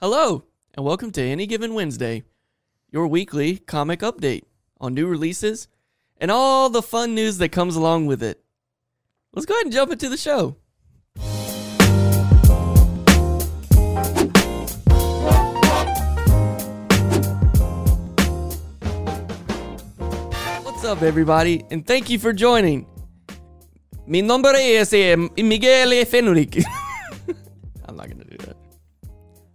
Hello, and welcome to Any Given Wednesday, your weekly comic update on new releases and all the fun news that comes along with it. Let's go ahead and jump into the show. What's up, everybody, and thank you for joining. Mi nombre es eh, Miguel Fenrique. I'm not do that.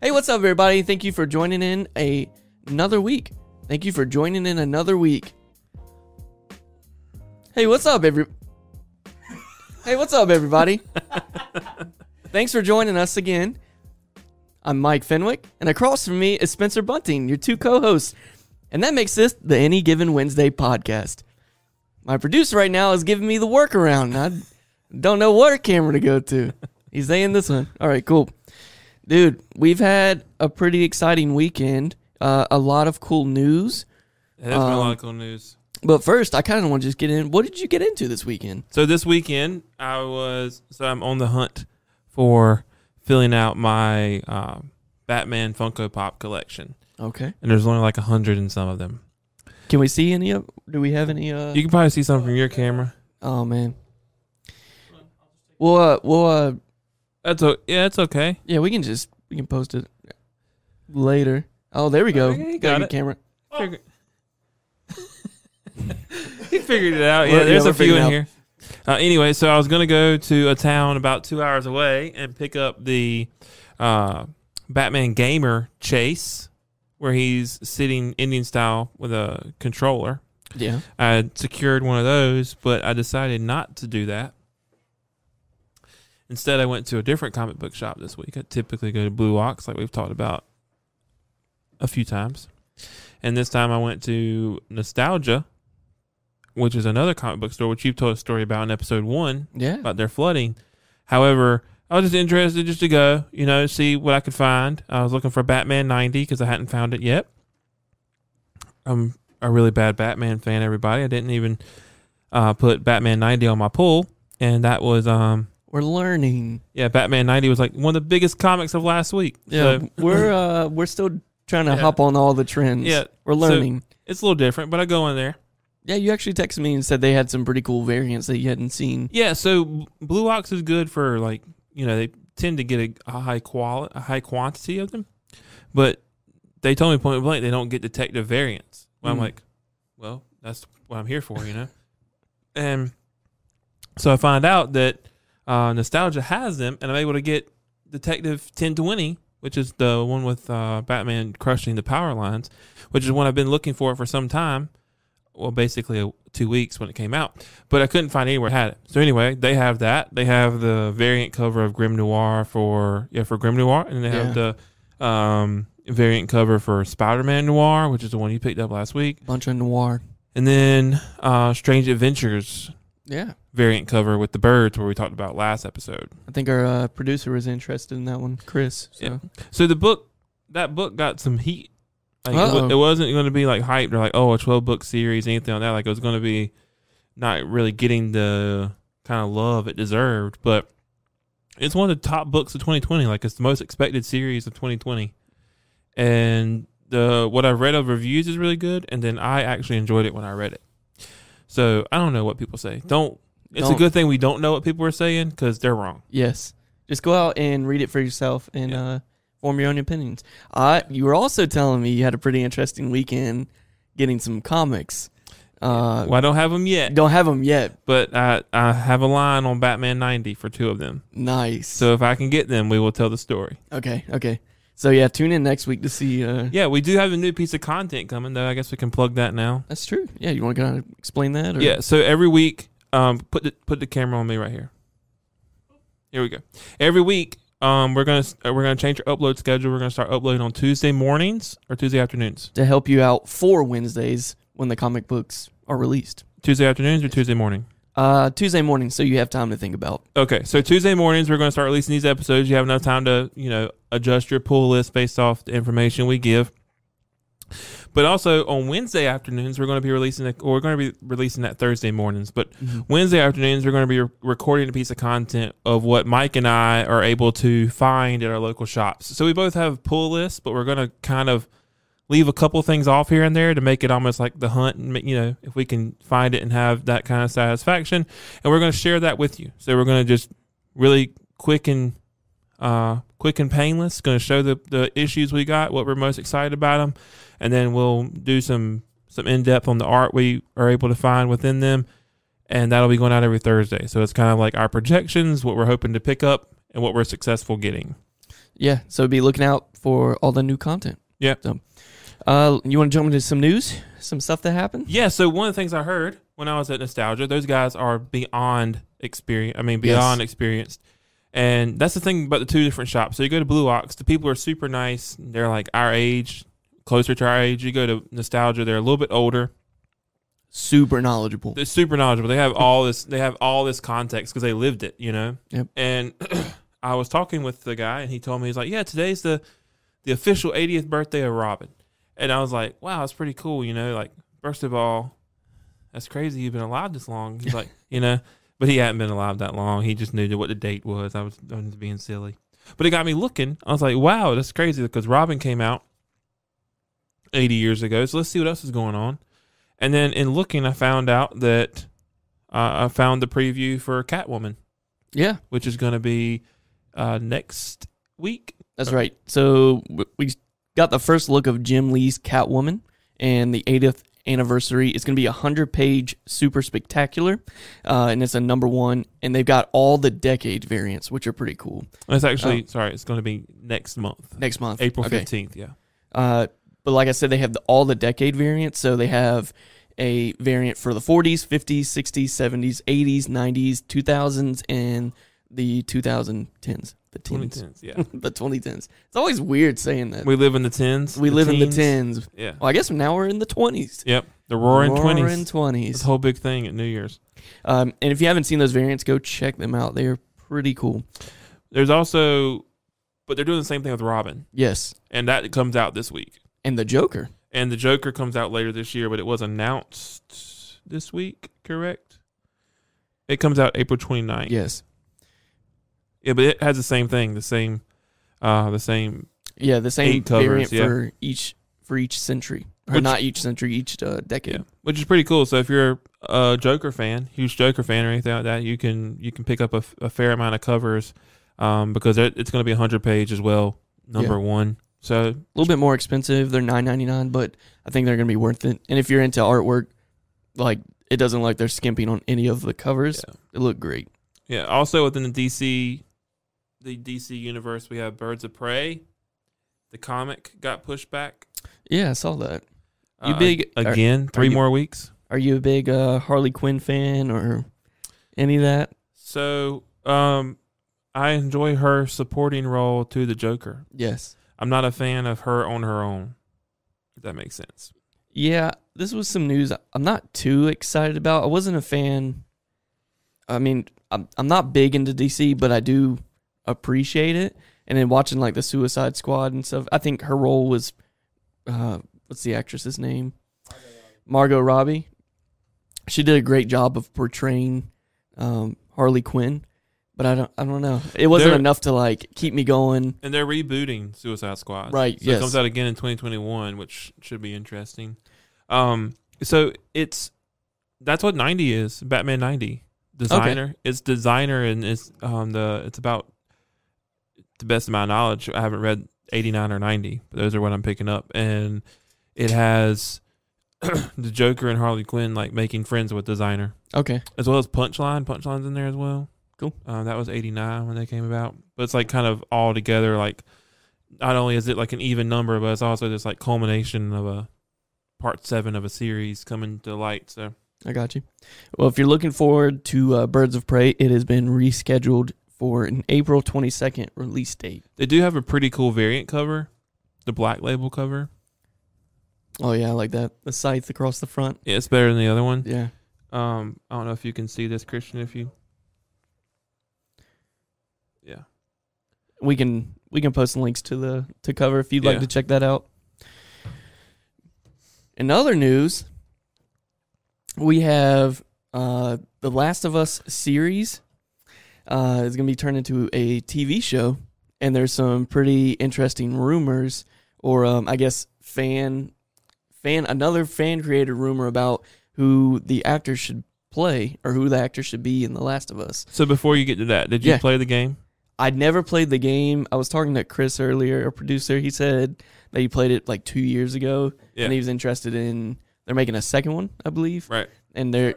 Hey, what's up, everybody? Thank you for joining in a another week. Thank you for joining in another week. Hey, what's up, every? Hey, what's up, everybody? Thanks for joining us again. I'm Mike Fenwick, and across from me is Spencer Bunting, your two co-hosts, and that makes this the Any Given Wednesday podcast. My producer right now is giving me the workaround. I don't know what camera to go to. He's saying this one. All right, cool. Dude, we've had a pretty exciting weekend. Uh, a lot of cool news. It has been a lot Um, of cool news. But first, I kind of want to just get in. What did you get into this weekend? So this weekend, I was so I'm on the hunt for filling out my uh, Batman Funko Pop collection, Okay. and there's only like a hundred in some of them. Can we see any of? Do we have any? Uh, You can probably see some from your camera. oh man. Well, uh, well, uh, That's o- yeah, it's okay. yeah, we can just we can post it later. Oh, there we go. Okay, Got got it. camera. Figure- he figured it out. Yeah, yeah, there's we're a few figuring in it here. Uh, anyway, so I was gonna go to a town about two hours away and pick up the uh, Batman Gamer Chase, where he's sitting Indian style with a controller. Yeah. I had secured one of those, but I decided not to do that. Instead, I went to a different comic book shop this week. I typically go to Blue Ox, like we've talked about a few times. And this time I went to Nostalgia, which is another comic book store, which you've told a story about in episode one Yeah. about their flooding. However, I was just interested just to go, you know, see what I could find. I was looking for Batman 90 because I hadn't found it yet. I'm a really bad Batman fan, everybody. I didn't even uh, put Batman 90 on my pull. And that was, um, We're learning. yeah, Batman 90 was like one of the biggest comics of last week. Yeah. So we're uh we're still trying to Yeah. hop on all the trends. Yeah, We're so- learning. it's a little different, but I go in there. yeah, you actually texted me and said they had some pretty cool variants that you hadn't seen. Yeah, so Blue Ox is good for like you know they tend to get a, a high quality, a high quantity of them, but they told me point blank they don't get detective variants. Well, I'm Mm. like, well, that's what I'm here for, you know. and so I find out that uh, Nostalgia has them, and I'm able to get Detective 1020, which is the one with uh, Batman crushing the power lines, which is one I've been looking for for some time. Well, basically uh, two weeks when it came out, but I couldn't find anywhere it had it. So anyway, they have that. They have the variant cover of Grim Noir for yeah for Grim Noir, and they have the um, variant cover for Spider Man Noir, which is the one you picked up last week, Bunch of noir. and then uh, Strange Adventures Yeah. Variant cover with the birds, where we talked about last episode. I think our uh, producer was interested in that one, Chris. So Yeah. So the book, that book got some heat. Like it, Uh-oh. it wasn't going to be like hyped or like oh a twelve book series anything like that. Like it was going to be not really getting the kind of love it deserved. But it's one of the top books of 2020. Like it's the most expected series of 2020, and the what I've read of reviews is really good. And then I actually enjoyed it when I read it. So I don't know what people say. Don't. It's a good thing we don't know what people are saying because they're wrong. yes, just go out and read it for yourself and Yeah. uh, form your own opinions. Uh, you were also telling me you had a pretty interesting weekend getting some comics. Uh, well, I don't have them yet. Don't have them yet. but I, I have a line on Batman 90 for two of them. Nice. So if I can get them, we will tell the story. okay, okay. So yeah, tune in next week to see. Uh, Yeah, we do have a new piece of content coming, though. I guess we can plug that now. That's true. Yeah, you want to kind of explain that? Or? Yeah, so every week, um, put the put the camera on me right here. Here we go. Every week, um, we're gonna uh, we're gonna change our upload schedule. We're gonna start uploading on Tuesday mornings or Tuesday afternoons. To help you out for Wednesdays when the comic books are released. Tuesday afternoons or Tuesday morning. Uh, Tuesday morning, so you have time to think about. Okay, so Tuesday mornings we're going to start releasing these episodes. You have enough time to, you know, adjust your pull list based off the information we give. But also on Wednesday afternoons, we're going to be releasing, a, we're going to be releasing that Thursday mornings. But Wednesday afternoons, we're going to be re- recording a piece of content of what Mike and I are able to find at our local shops. So we both have pull lists, but we're going to kind of leave a couple things off here and there to make it almost like the hunt and you know if we can find it and have that kind of satisfaction and we're going to share that with you so we're going to just really quick and uh, quick and painless going to show the, the issues we got what we're most excited about them and then we'll do some some in-depth on the art we are able to find within them and that'll be going out every thursday so it's kind of like our projections what we're hoping to pick up and what we're successful getting Yeah, so be looking out for all the new content. Yeah. So, uh, you want to jump into some news, some stuff that happened? Yeah, so one of the things I heard when I was at Nostalgia, those guys are beyond experience. I mean, Yes. beyond experienced. And that's the thing about the two different shops. So you go to Blue Ox, the people are super nice. They're like our age, closer to our age. You go to Nostalgia, they're a little bit older. Super knowledgeable. They're super knowledgeable. They have all this. They have all this context because they lived it. You know. Yep. And I was talking with the guy, and he told me he's like, "Yeah, today's the the official 80th birthday of Robin." And I was like, "Wow, that's pretty cool." You know, like first of all, that's crazy. You've been alive this long. He's like, you know, but he hadn't been alive that long. He just knew what the date was. I was, I was being silly, but it got me looking. I was like, "Wow, that's crazy," because Robin came out 80 years ago. So let's see what else is going on. And then in looking, I found out that uh, I found the preview for Catwoman, Yeah, which is going to be uh, next week. that's right. So we got the first look of Jim Lee's Catwoman, and the 80th anniversary is going to be a hundred page super spectacular, uh, and it's a number one. And they've got all the decade variants, which are pretty cool. It's actually sorry, it's going to be next month, Next month, April Okay. 15th. Yeah, Uh, but like I said, they have the, all the decade variants. So they have a variant for the 40s, 50s, 60s, 70s, 80s, 90s, 2000s, and the 2010s. The teens. 2010s. Yeah, the 2010s. It's always weird saying that. we live in the tens. We live in the teens. 10s. Yeah. Well, I guess now we're in the 20s. Yep. The roaring Roaring twenties. 20s. This whole big thing at New Year's. Um, and if you haven't seen those variants, go check them out. They're pretty cool. There's also, but they're doing the same thing with Robin, Yes. and that comes out this week. And the Joker. And the Joker comes out later this year, but it was announced this week, correct? It comes out April 29th. Yes. Yeah, but it has the same thing, the same, uh, the same. Yeah, the same Eight covers, variant yeah. for each for each century. Or Which- not each century, each uh, decade. Yeah, which is pretty cool. So if you're a Joker fan, huge Joker fan or anything like that, you can you can pick up a fair amount of covers, um, because it, it's going to be a hundred page as well, number one. So a little bit more expensive. They're nine ninety nine, but I think they're gonna be worth it. And if you're into artwork, like it doesn't look like they're skimping on any of the covers. Yeah. They look great. yeah. Also within the DC, the DC universe, we have Birds of Prey. The comic got pushed back. Yeah, I saw that. You Uh, big- are- again? three you- more weeks. Are you a big uh, Harley Quinn fan or any of that? So um, I enjoy her supporting role to the Joker. Yes. I'm not a fan of her on her own. If that makes sense. Yeah, this was some news I'm not too excited about. I wasn't a fan. I mean, I'm I'm not big into DC, but I do appreciate it. And then watching like the Suicide Squad and stuff, I think her role was uh what's the actress's name? Margot Robbie. She did a great job of portraying um Harley Quinn, but I don't I don't know. It wasn't There- enough to like keep me going. And they're rebooting Suicide Squad. Right, So yes. it comes out again in 2021, which should be interesting. Um, so it's that's what 90 is. Batman 90 designer. It's designer and it's um the it's about the best of my knowledge. I haven't read 89 or 90, but those are what I'm picking up, and it has the Joker and Harley Quinn like making friends with designer Okay. as well as Punchline. Punchline's in there as well. Cool. Um, that was '89 when they came about, but it's like kind of all together. Like, not only is it like an even number, but it's also this like culmination of a part seven of a series coming to light. So I got you. Well, if you're looking forward to uh, Birds of Prey, it has been rescheduled for an April 22nd release date. they do have a pretty cool variant cover, the black label cover. Oh yeah, I like that. The scythe across the front. Yeah, it's better than the other one. Yeah. Um, I don't know if you can see this, Christian. If you, yeah, We can we can post links to the to cover if you'd like to check that out. In other news, we have uh, the Last of Us series uh, is going to be turned into a TV show, and there's some pretty interesting rumors, or um, I guess fan fan another fan created rumor about who the actor should play or who the actor should be in The Last of Us. So before you get to that, did you Yeah. play the game? I'd never played the game. I was talking to Chris earlier, a producer. He said that he played it like two years ago, Yeah. and he was interested in. They're making a second one, I believe, Right. and they're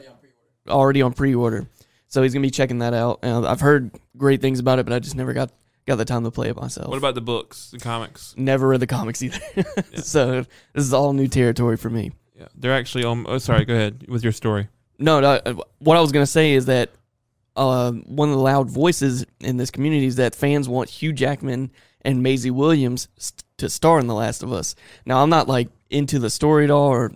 already on pre-order. So he's gonna be checking that out. And I've heard great things about it, but I just never got got the time to play it myself. What about the books, the comics? Never read the comics either. so this is all new territory for me. Yeah, they're actually on. Oh, sorry. Go ahead with your story. No, no. uh, What I was gonna say is that uh, one of the loud voices in this community is that fans want Hugh Jackman and Maisie Williams st- to star in The Last of Us. Now, I'm not like into the story at all, or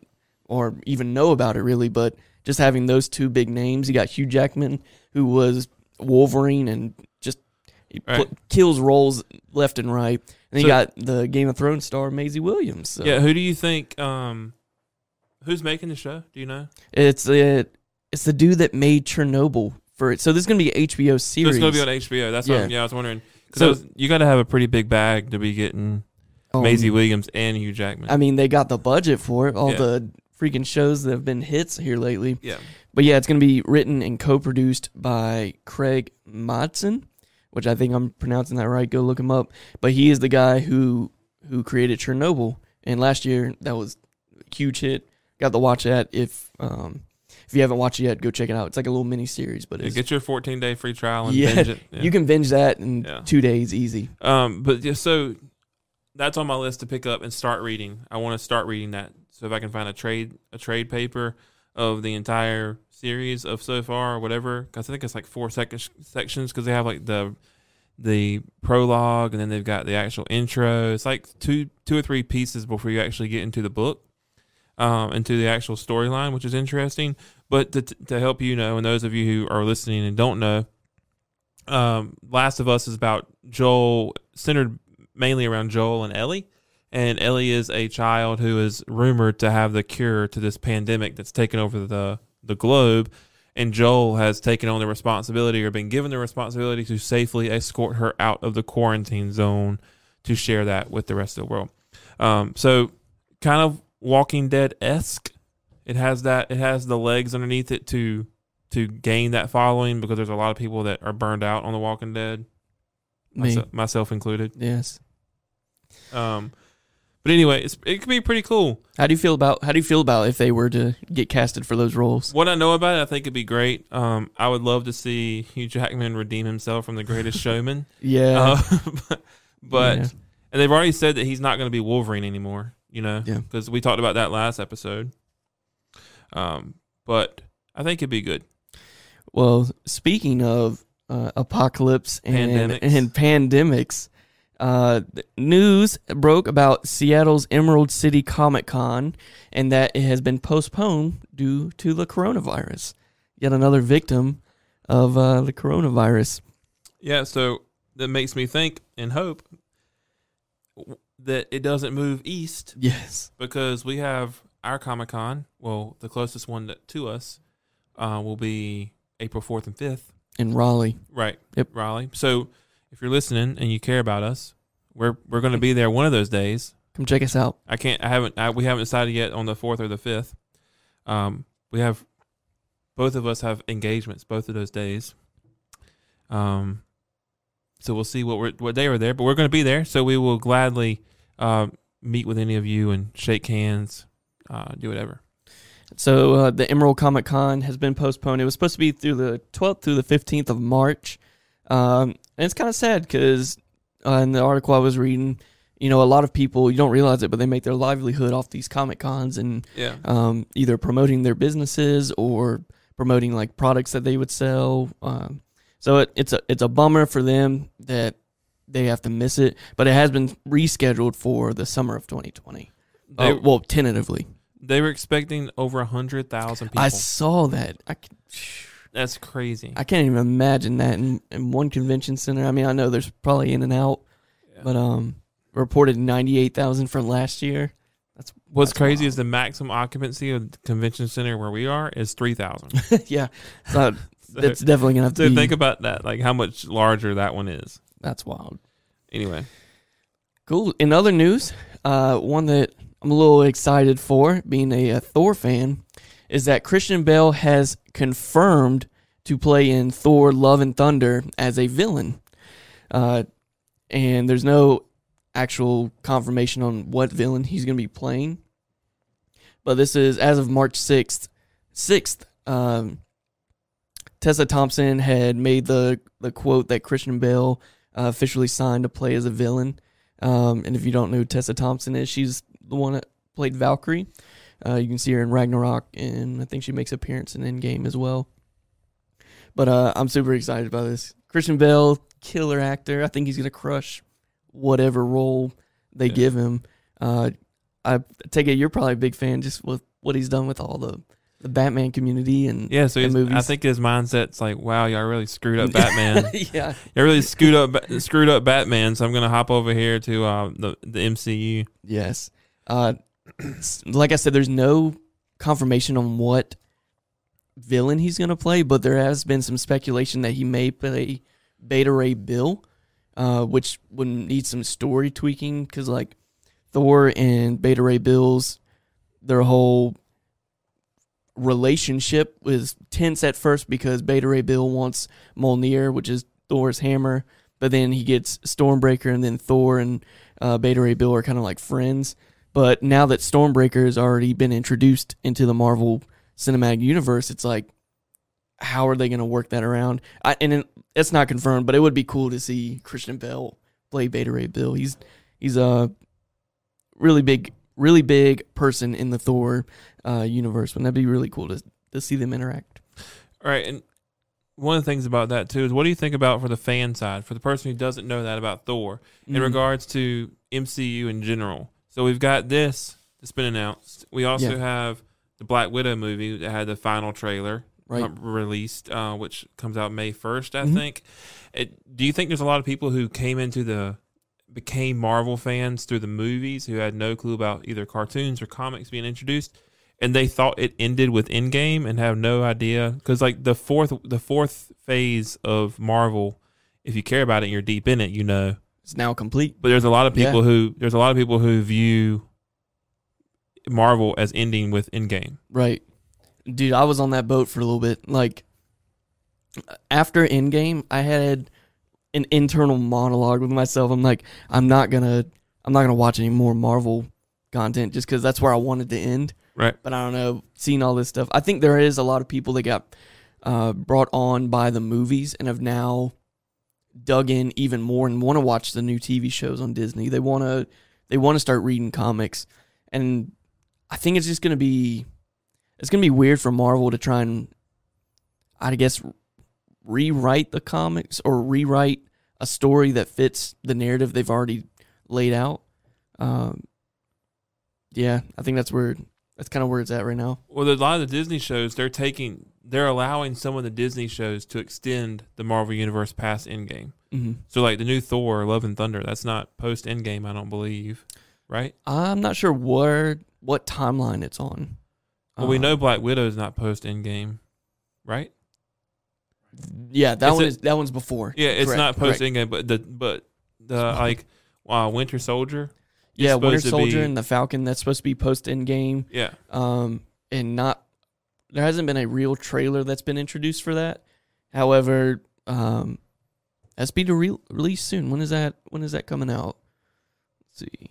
or even know about it really, but just having those two big names, you got Hugh Jackman, who was Wolverine and just Right. put, kills roles left and right, and then So- you got the Game of Thrones star Maisie Williams. So Yeah. Who do you think? Um, who's making the show? Do you know? It's uh, it's the dude that made Chernobyl for it. So this is gonna be a HBO So series. it's going to be on HBO. That's Yeah. what. Yeah, I was wondering. So- So you got to have a pretty big bag to be getting Um, Maisie Williams and Hugh Jackman. I mean, they got the budget for it. All Yeah. the freaking shows that have been hits here lately. yeah. But yeah, it's gonna be written and co-produced by Craig Matson, which I think I'm pronouncing that right. Go look him up. But he is the guy who who created Chernobyl, and last year that was a huge hit. Got to watch that if um if you haven't watched it yet, go check it out. It's like a little mini series, but Yeah, it's, Get your 14 day free trial and Yeah, binge it. Yeah. you can binge that in Yeah. two days easy. Um, but just so that's on my list to pick up and start reading. I want to start reading that. So if I can find a trade a trade paper of the entire series of so far or whatever, because I think it's like four sec- sections because they have like the the prologue and then they've got the actual intro. It's like two two or three pieces before you actually get into the book. Um, into the actual storyline, which is interesting. But to, to help you know, and those of you who are listening and don't know, um, Last of Us is about Joel, centered mainly around Joel and Ellie. And Ellie is a child who is rumored to have the cure to this pandemic that's taken over the, the globe. And Joel has taken on the responsibility or been given the responsibility to safely escort her out of the quarantine zone to share that with the rest of the world. Um, so, kind of Walking Dead esque. It has that. It has the legs underneath it to to gain that following because there's a lot of people that are burned out on The Walking Dead, Me, myself, myself included. yes. Um, but anyway, it's, it could be pretty cool. How do you feel about how do you feel about if they were to get casted for those roles? What I know about it, I think it'd be great. Um, I would love to see Hugh Jackman redeem himself from The Greatest Showman. Yeah, Uh, but Yeah. and they've already said that he's not going to be Wolverine anymore. You know, Yeah. because we talked about that last episode. Um, but I think it'd be good. Well, speaking of uh, apocalypse and Pandemics. and pandemics, uh, news broke about Seattle's Emerald City Comic Con and that it has been postponed due to the coronavirus. Yet another victim of uh, the coronavirus. Yeah, so that makes me think and hope that it doesn't move east Yes. because we have our Comic Con. Well, the closest one that, to us uh, will be April fourth and fifth. In Raleigh. Right. Yep. Raleigh. So if you're listening and you care about us, we're we're going to be there one of those days. Come check us out. I can't. I haven't. I, we haven't decided yet on the fourth or the fifth. Um, we have both of us have engagements both of those days. Um, so we'll see what we're what day we're there, but we're going to be there. So we will gladly um, meet with any of you and shake hands, uh, do whatever. So uh, the Emerald Comic Con has been postponed. It was supposed to be through the 12th through the 15th of March, um, and it's kind of sad because uh, in the article I was reading, you know, a lot of people you don't realize it, but they make their livelihood off these comic cons and Yeah. um, either promoting their businesses or promoting like products that they would sell. Um, so it, it's a it's a bummer for them that they have to miss it, but it has been rescheduled for the summer of 2020. They, Uh, well, tentatively. they were expecting over a hundred thousand people. I saw that. I, c- That's crazy. I can't even imagine that in, in one convention center. I mean, I know there's probably in and out, Yeah. but um, reported ninety eight thousand from last year. That's What's That's crazy wild. is the maximum occupancy of the convention center where we are is three thousand. yeah. So so, that's definitely gonna have to so be. think about that, like how much larger that one is. that's wild. Anyway, Cool. In other news, uh, one that I'm a little excited for, being a, a Thor fan, is that Christian Bale has confirmed to play in Thor: Love and Thunder as a villain. Uh, and there's no actual confirmation on what villain he's going to be playing. But this is as of March 6th. 6th, um, Tessa Thompson had made the, the quote that Christian Bale uh, officially signed to play as a villain. Um, and if you don't know who Tessa Thompson is, she's the one that played Valkyrie. Uh, you can see her in Ragnarok, and I think she makes appearance in Endgame as well. But uh, I'm super excited about this. Christian Bale, killer actor. I think he's gonna crush whatever role they Yeah. give him. Uh, I take it you're probably a big fan just with what he's done with all the the Batman community and yeah. So And I think his mindset's like, wow, y'all really screwed up Batman. yeah, y'all really screwed up screwed up Batman. So I'm gonna hop over here to uh, the the MCU. Yes. Uh, like I said, there's no confirmation on what villain he's going to play, but there has been some speculation that he may play Beta Ray Bill, uh, which would need some story tweaking because, like, Thor and Beta Ray Bill's their whole relationship was tense at first because Beta Ray Bill wants Mjolnir, which is Thor's hammer, but then he gets Stormbreaker, and then Thor and uh, Beta Ray Bill are kind of like friends. But now that Stormbreaker has already been introduced into the Marvel Cinematic Universe, it's like, how are they going to work that around? I, and it, it's not confirmed, but it would be cool to see Christian Bale play Beta Ray Bill. He's he's a really big, really big person in the Thor uh, universe. Wouldn't that be really cool to to see them interact? All right, and one of the things about that too is what do you think about for the fan side, for the person who doesn't know that about Thor, in Mm. regards to MCU in general? So we've got this that's been announced. We also Yeah. have the Black Widow movie that had the final trailer right? uh, released, uh, which comes out May first, I Mhm. think. It, do you think there's a lot of people who came into the became Marvel fans through the movies who had no clue about either cartoons or comics being introduced, and they thought it ended with Endgame and have no idea because like the fourth the fourth phase of Marvel, if you care about it, and you're deep in it, you know. It's now complete. But there's a lot of Yeah. people who there's a lot of people who view Marvel as ending with Endgame. Right. Dude, I was on that boat for a little bit. Like after Endgame, I had an internal monologue with myself. I'm like, I'm not gonna I'm not gonna watch any more Marvel content just because that's where I wanted to end. Right. But I don't know, seeing all this stuff. I think there is a lot of people that got uh, brought on by the movies and have now dug in even more and want to watch the new TV shows on Disney. They want to they want to start reading comics, and I think it's just gonna be it's gonna be weird for Marvel to try and I guess rewrite the comics or rewrite a story that fits the narrative they've already laid out. Um, yeah, I think that's where that's kind of where it's at right now. Well, a lot of the Disney shows they're taking they're allowing some of the Disney shows to extend the Marvel universe past Endgame. Mm-hmm. So like the new Thor, Love and Thunder, that's not post Endgame, I don't believe, right? I'm not sure where what timeline it's on. Well, we Uh, know Black Widow is not post Endgame, right? Yeah, that It's one a- is that one's before. Yeah, it's Correct, not post Endgame, but the but the like uh, Winter Soldier. Yeah, Winter Soldier be- and the Falcon. That's supposed to be post Endgame. Yeah, Um, and not there hasn't been a real trailer that's been introduced for that. However, um, that's be to re- release soon. When is that? When is that coming out? Let's see.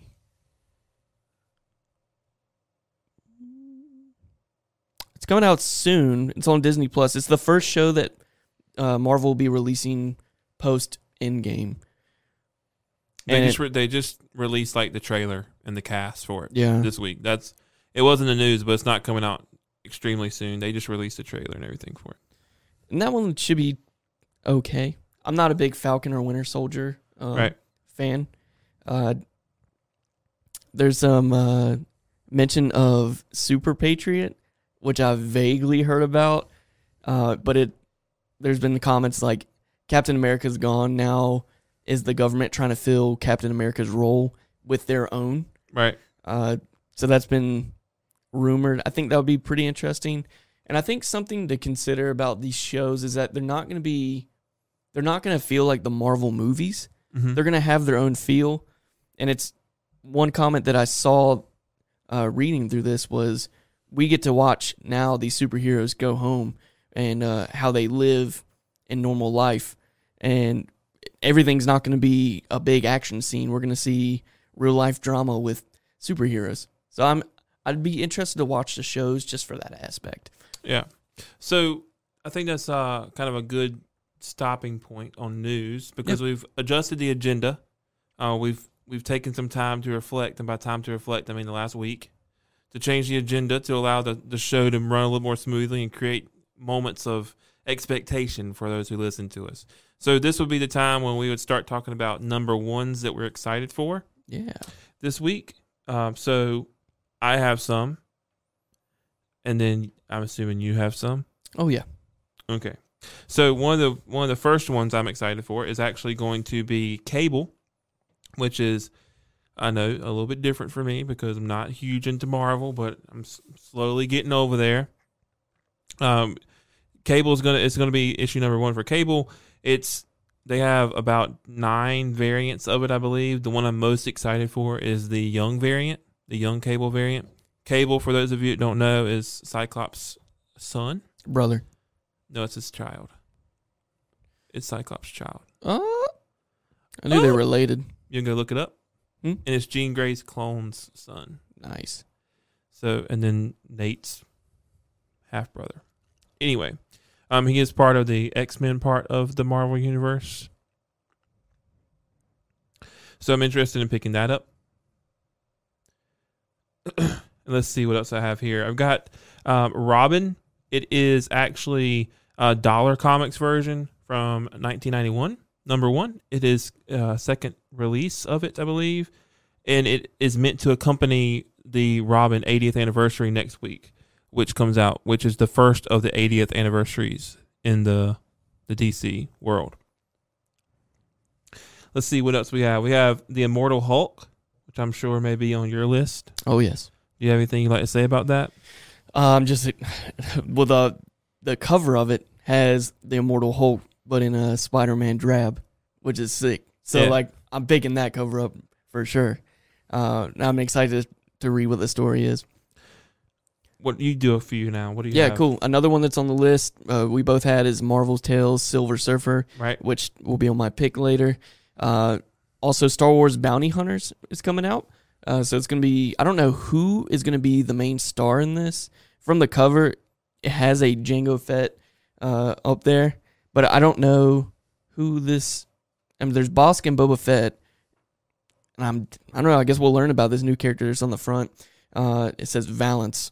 It's coming out soon. It's on Disney Plus. It's the first show that uh, Marvel will be releasing post Endgame. they And just re- they just released like the trailer and the cast for it Yeah, this week. That's it wasn't the news, but it's not coming out extremely soon. They just released the trailer and everything for it. and that one should be okay. I'm not a big Falcon or Winter Soldier um, Right. fan. Uh, there's some uh, mention of Super Patriot, which I vaguely heard about, uh, but it there's been comments like Captain America's gone now. Is the government trying to fill Captain America's role with their own? Right. Uh, So that's been rumored. I think that would be pretty interesting. And I think something to consider about these shows is that they're not going to be, they're not going to feel like the Marvel movies. Mhm. They're going to have their own feel. And it's one comment that I saw uh, reading through this was we get to watch now these superheroes go home and uh, how they live in normal life. And everything's not going to be a big action scene. We're going to see real life drama with superheroes. So I'm I'd be interested to watch the shows just for that aspect. Yeah. So I think that's uh, kind of a good stopping point on news because we've adjusted the agenda. Uh, we've we've taken some time to reflect, and by time to reflect, I mean the last week, to change the agenda to allow the, the show to run a little more smoothly and create moments of expectation for those who listen to us. So this would be the time when we would start talking about number ones that we're excited for Yeah. this week. Um, so I have some, and then I'm assuming you have some. Oh yeah. Okay. So one of the one of the first ones I'm excited for is actually going to be Cable, which is I know a little bit different for me because I'm not huge into Marvel, but I'm s- slowly getting over there. Um, Cable is gonna it's gonna be issue number one for Cable. It's they have about nine variants of it, I believe. The one I'm most excited for is the young variant, the young Cable variant. Cable, for those of you that don't know, is Cyclops' son. Brother. No, it's his child. It's Cyclops' child. Oh. I knew they Oh. were related. You can go look it up. Hmm? And it's Jean Grey's clone's son. Nice. So, and then Nate's half brother. Anyway, um, he is part of the X Men part of the Marvel universe. So I'm interested in picking that up. Let's see what else I have here. I've got um, Robin. It is actually a Dollar Comics version from 1991. Number one, it is uh, second release of it, I believe, and it is meant to accompany the Robin 80th anniversary next week, which comes out, which is the first of the 80th anniversaries in the the DC world. Let's see what else we have. We have the Immortal Hulk, which I'm sure may be on your list. Oh yes. Do you have anything you'd like to say about that? Um, just well the the cover of it has the Immortal Hulk, but in a Spider-Man drab, which is sick. So Yeah. like I'm picking that cover up for sure. Uh, now I'm excited to read what the story is. What you do a few now? What do you? Yeah, have? cool. Another one that's on the list uh, we both had is Marvel's Tales Silver Surfer, Right. which will be on my pick later. Uh, also, Star Wars Bounty Hunters is coming out. Uh, so it's going to be, I don't know who is going to be the main star in this. From the cover, it has a Jango Fett uh, up there, but I don't know who this. I mean, there's Bossk and Boba Fett. And I'm, I don't know, I guess we'll learn about this new character that's on the front. Uh, it says Valance.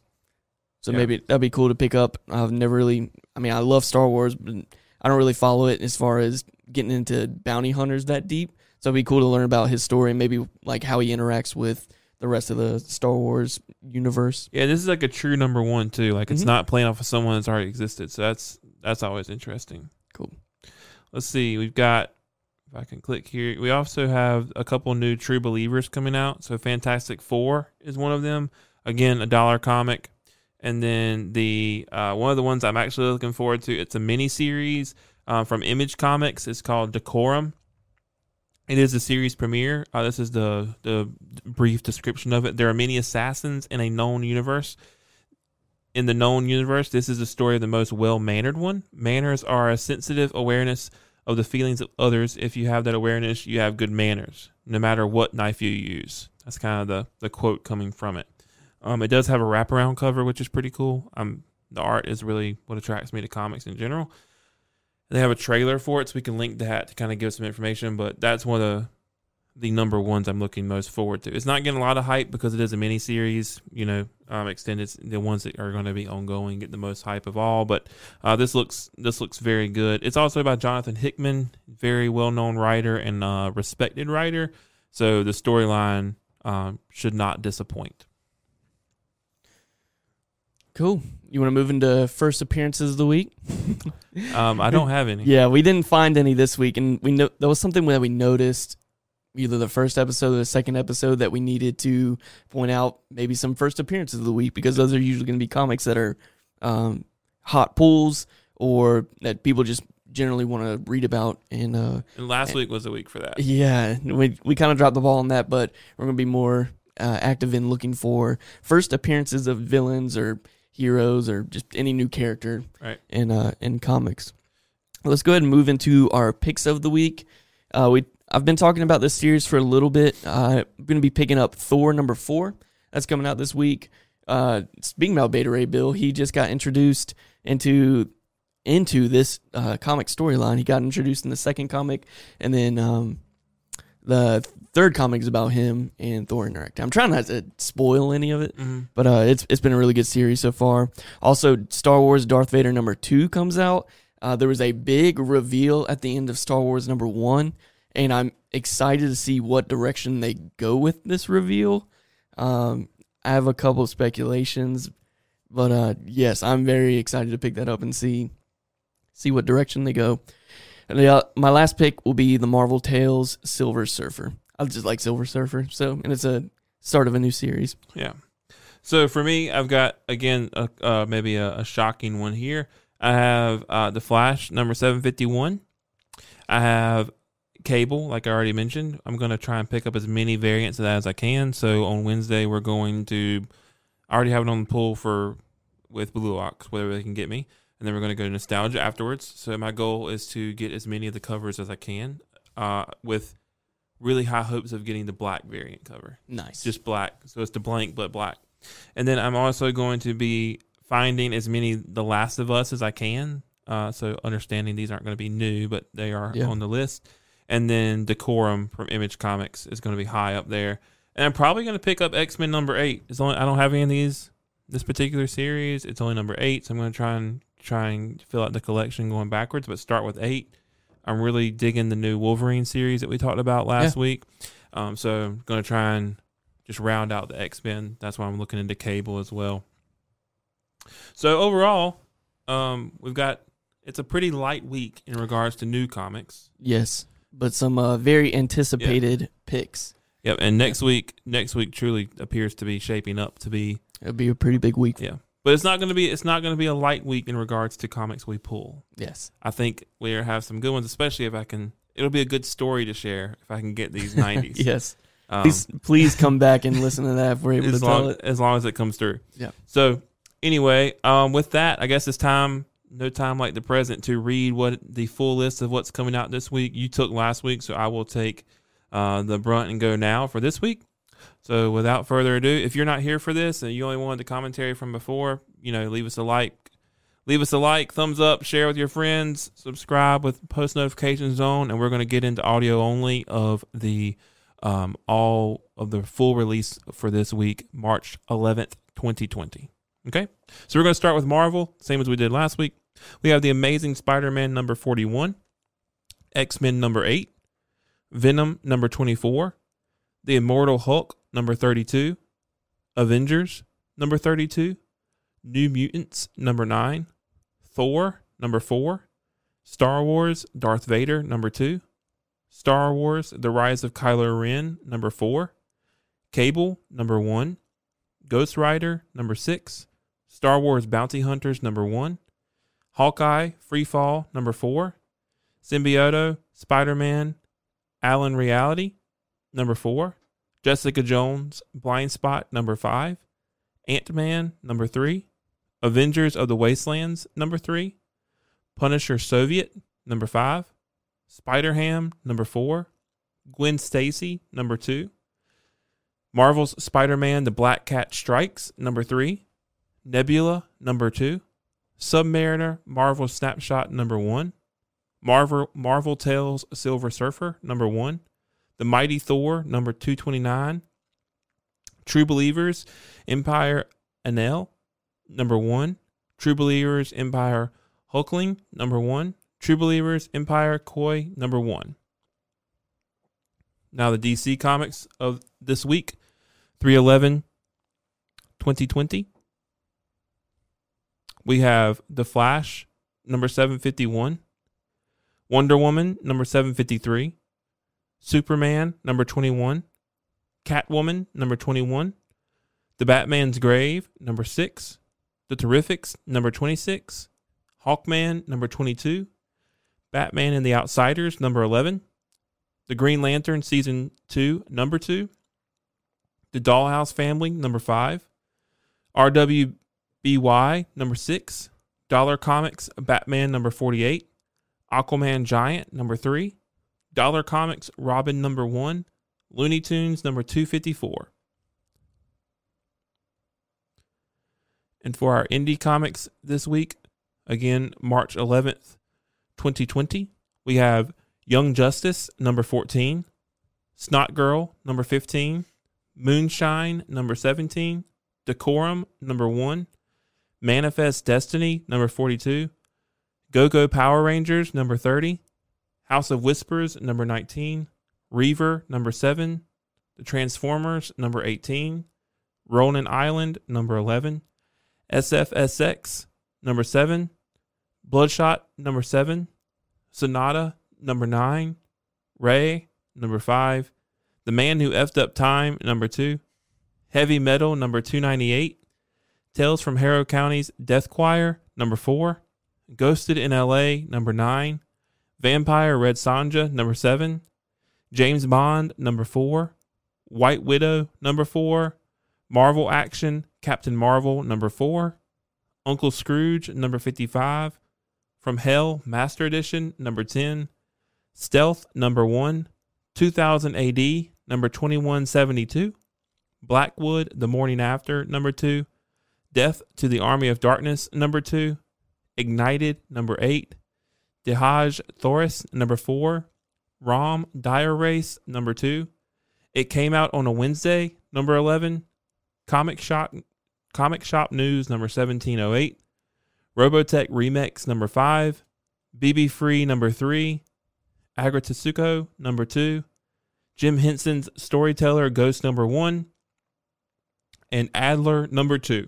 So Yeah. maybe that'd be cool to pick up. I've never really, I mean, I love Star Wars, but I don't really follow it as far as getting into bounty hunters that deep. So it'd be cool to learn about his story and maybe like how he interacts with the rest of the Star Wars universe. Yeah, this is like a true number one too. Like it's Mhm. not playing off of someone that's already existed. So that's that's always interesting. Cool. Let's see. We've got if I can click here. We also have a couple new True Believers coming out. So Fantastic Four is one of them. Again, a dollar comic. And then the uh, one of the ones I'm actually looking forward to. It's a mini series uh, from Image Comics. It's called Decorum. It is the series premiere. Uh, this is the the brief description of it. There are many assassins in a known universe. In the known universe, this is the story of the most well mannered one. Manners are a sensitive awareness of the feelings of others. If you have that awareness, you have good manners, no matter what knife you use. That's kind of the, the quote coming from it. Um, it does have a wraparound cover, which is pretty cool. Um, the art is really what attracts me to comics in general. They have a trailer for it, so we can link that to kind of give some information. But that's one of the the number ones I'm looking most forward to. It's not getting a lot of hype because it is a mini series, you know, um, extended. The ones that are going to be ongoing get the most hype of all. But uh, this looks this looks very good. It's also by Jonathan Hickman, very well known writer and uh, respected writer. So the storyline um, should not disappoint. Cool. You want to move into first appearances of the week? Um, I don't have any. Yeah, we didn't find any this week, and we know that was something that we noticed either the first episode or the second episode that we needed to point out maybe some first appearances of the week because those are usually going to be comics that are um, hot pulls or that people just generally want to read about. And uh, And last week was a week for that. yeah, we we kind of dropped the ball on that, but we're going to be more uh, active in looking for first appearances of villains or heroes or just any new character Right. in uh, in comics. Let's go ahead and move into our picks of the week. Uh, we I've been talking about this series for a little bit. Uh, I'm going to be picking up Thor number four. That's coming out this week. Uh, speaking about Beta Ray Bill, he just got introduced into into this uh, comic storyline. He got introduced in the second comic, and then um, the third comic is about him and Thor interacting. I'm trying not to spoil any of it, hmm but uh, it's it's been a really good series so far. Also, Star Wars Darth Vader number two comes out. Uh, there was a big reveal at the end of Star Wars number one, and I'm excited to see what direction they go with this reveal. Um, I have a couple of speculations, but uh, yes, I'm very excited to pick that up and see see what direction they go. And uh, my last pick will be the Marvel Tales Silver Surfer. I just like Silver Surfer, so and it's a start of a new series. Yeah. So for me, I've got again a, uh, maybe a, a shocking one here. I have uh, the Flash number seven fifty one. I have Cable, like I already mentioned. I'm going to try and pick up as many variants of that as I can. So on Wednesday, we're going to. I already have it on the pull for with Blue Ox, whatever they can get me, and then we're going to go to Nostalgia afterwards. So my goal is to get as many of the covers as I can, uh, with really high hopes of getting the black variant cover Nice. just black. So it's the blank but black. And then I'm also going to be finding as many The Last of Us as I can. Uh, so understanding these aren't going to be new, but they are Yeah. on the list. And then Decorum from Image Comics is going to be high up there. And I'm probably going to pick up X Men number eight. It's only I don't have any of these this particular series. It's only number eight, so I'm going to try and try and fill out the collection going backwards, but start with eight. I'm really digging the new Wolverine series that we talked about last week. Um, so I'm going to try and just round out the X Men. That's why I'm looking into Cable as well. So overall, um, we've got it's a pretty light week in regards to new comics. yes, but some uh, very anticipated picks. Yep, and next week, next week truly appears to be shaping up to be It'll be a pretty big week. yeah. But it's not going to be it's not going to be a light week in regards to comics we pull. Yes. I think we have some good ones, especially if I can. It'll be a good story to share if I can get these nineties. yes. um, Please, please come back and listen to that if we're able as to tell long it. as long as it comes through. Yeah. So anyway, um, with that, I guess it's time. No time like the present to read what the full list of what's coming out this week. You took last week, so I will take uh, the brunt and go now for this week. So without further ado, if you're not here for this and you only wanted the commentary from before, you know, leave us a like. Leave us a like, thumbs up, share with your friends, subscribe with post notifications on, and we're going to get into audio only of the um, all of the full release for this week, March 11th, 2020. Okay, so we're going to start with Marvel, same as we did last week. We have the Amazing Spider-Man number 41, X-Men number 8, Venom number 24, The Immortal Hulk number 32, Avengers. Number 32, New Mutants. Number 9, Thor. Number 4, Star Wars. Darth Vader. Number 2, Star Wars. The Rise of Kylo Ren. Number 4, Cable. Number 1, Ghost Rider. Number 6, Star Wars Bounty Hunters. Number 1, Hawkeye. Free Fall. Number 4, Symbiote. Spider-Man. Alien Reality. Number 4, Jessica Jones Blind Spot number 5, Ant-Man number 3, Avengers of the Wastelands number 3, Punisher Soviet number 5, Spider-Ham number 4, Gwen Stacy number 2, Marvel's Spider-Man The Black Cat Strikes number 3, Nebula number 2, Submariner Marvel Snapshot number 1, Marvel Marvel Tales Silver Surfer number 1, The Mighty Thor number 229, True Believers Empyre Anelle number 1, True Believers Empyre Hulkling number 1, True Believers Empyre Quoi number 1. Now the DC comics of this week 311 2020 we have The Flash number 751 Wonder Woman number 753 Superman, number 21. Catwoman, number 21. The Batman's Grave, number 6. The Terrifics, number 26. Hawkman, number 22. Batman and the Outsiders, number 11. The Green Lantern, season 2, number 2. The Dollhouse Family, number 5. RWBY, number 6. Dollar Comics, Batman, number 48. Aquaman Giant, number 3. Dollar Comics, Robin, number 1. Looney Tunes, number 254. And for our indie comics this week, again, March 11th, 2020, we have Young Justice, number 14, Snot Girl, number 15, Moonshine, number 17, Decorum, number 1, Manifest Destiny, number 42, Go Go Power Rangers, number 30, House of Whispers, number 19, Reaver, number 7, The Transformers, number 18, Ronin Island, number 11, SFSX, number 7, Bloodshot, number 7, Sonata, number 9, Ray, number 5, The Man Who Effed Up Time, number 2, Heavy Metal, number 298, Tales from Harrow County's Death Choir, number 4, Ghosted in LA, number 9, Vampire Red Sonja, number 7, James Bond, number 4, White Widow, number 4, Marvel Action, Captain Marvel, number 4, Uncle Scrooge, number 55, From Hell, Master Edition, number 10, Stealth, number 1, 2000 AD, number 2172, Blackwood, The Mourning After, number 2, Death to the Army of Darkness, number 2, Ignited, number 8, Dejah Thoris, number 4, Rom Dire Wraiths, number 2. It came out on a Wednesday, number 11, Comic Shop Comic Shop News number 1708, Robotech Remix number 5, BB Free number 3, Aggretsuko number 2, Jim Henson's Storyteller Ghost number 1, and Adler number 2.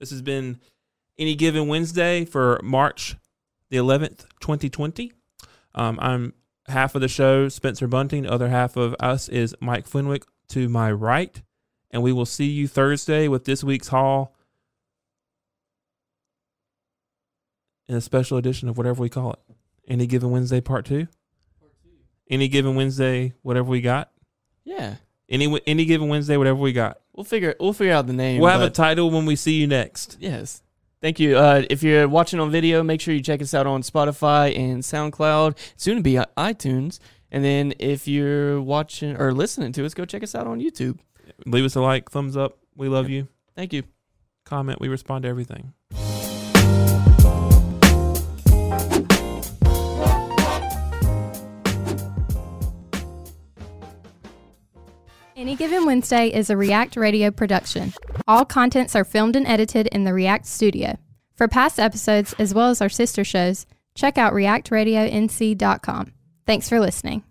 This has been any given Wednesday for March the 11th, 2020. Um, I'm half of the show, Spencer Bunting. Other half of us is Mike Fenwick to my right and we will see you Thursday with this week's haul in a special edition of whatever we call it. Any given Wednesday, part two. Any given Wednesday, whatever we got. Yeah. Any any given Wednesday, whatever we got. We'll figure we'll figure out the name. We'll have a title when we see you next. Yes. Thank you. Uh, if you're watching on video, make sure you check us out on Spotify and SoundCloud, soon to be iTunes. And then if you're watching or listening to us, go check us out on YouTube. Leave us a like, thumbs up. We love you. Thank you. Comment. We respond to everything. Any Given Wednesday is a React Radio production. All contents are filmed and edited in the React studio. For past episodes, as well as our sister shows, check out reactradionc.com. Thanks for listening.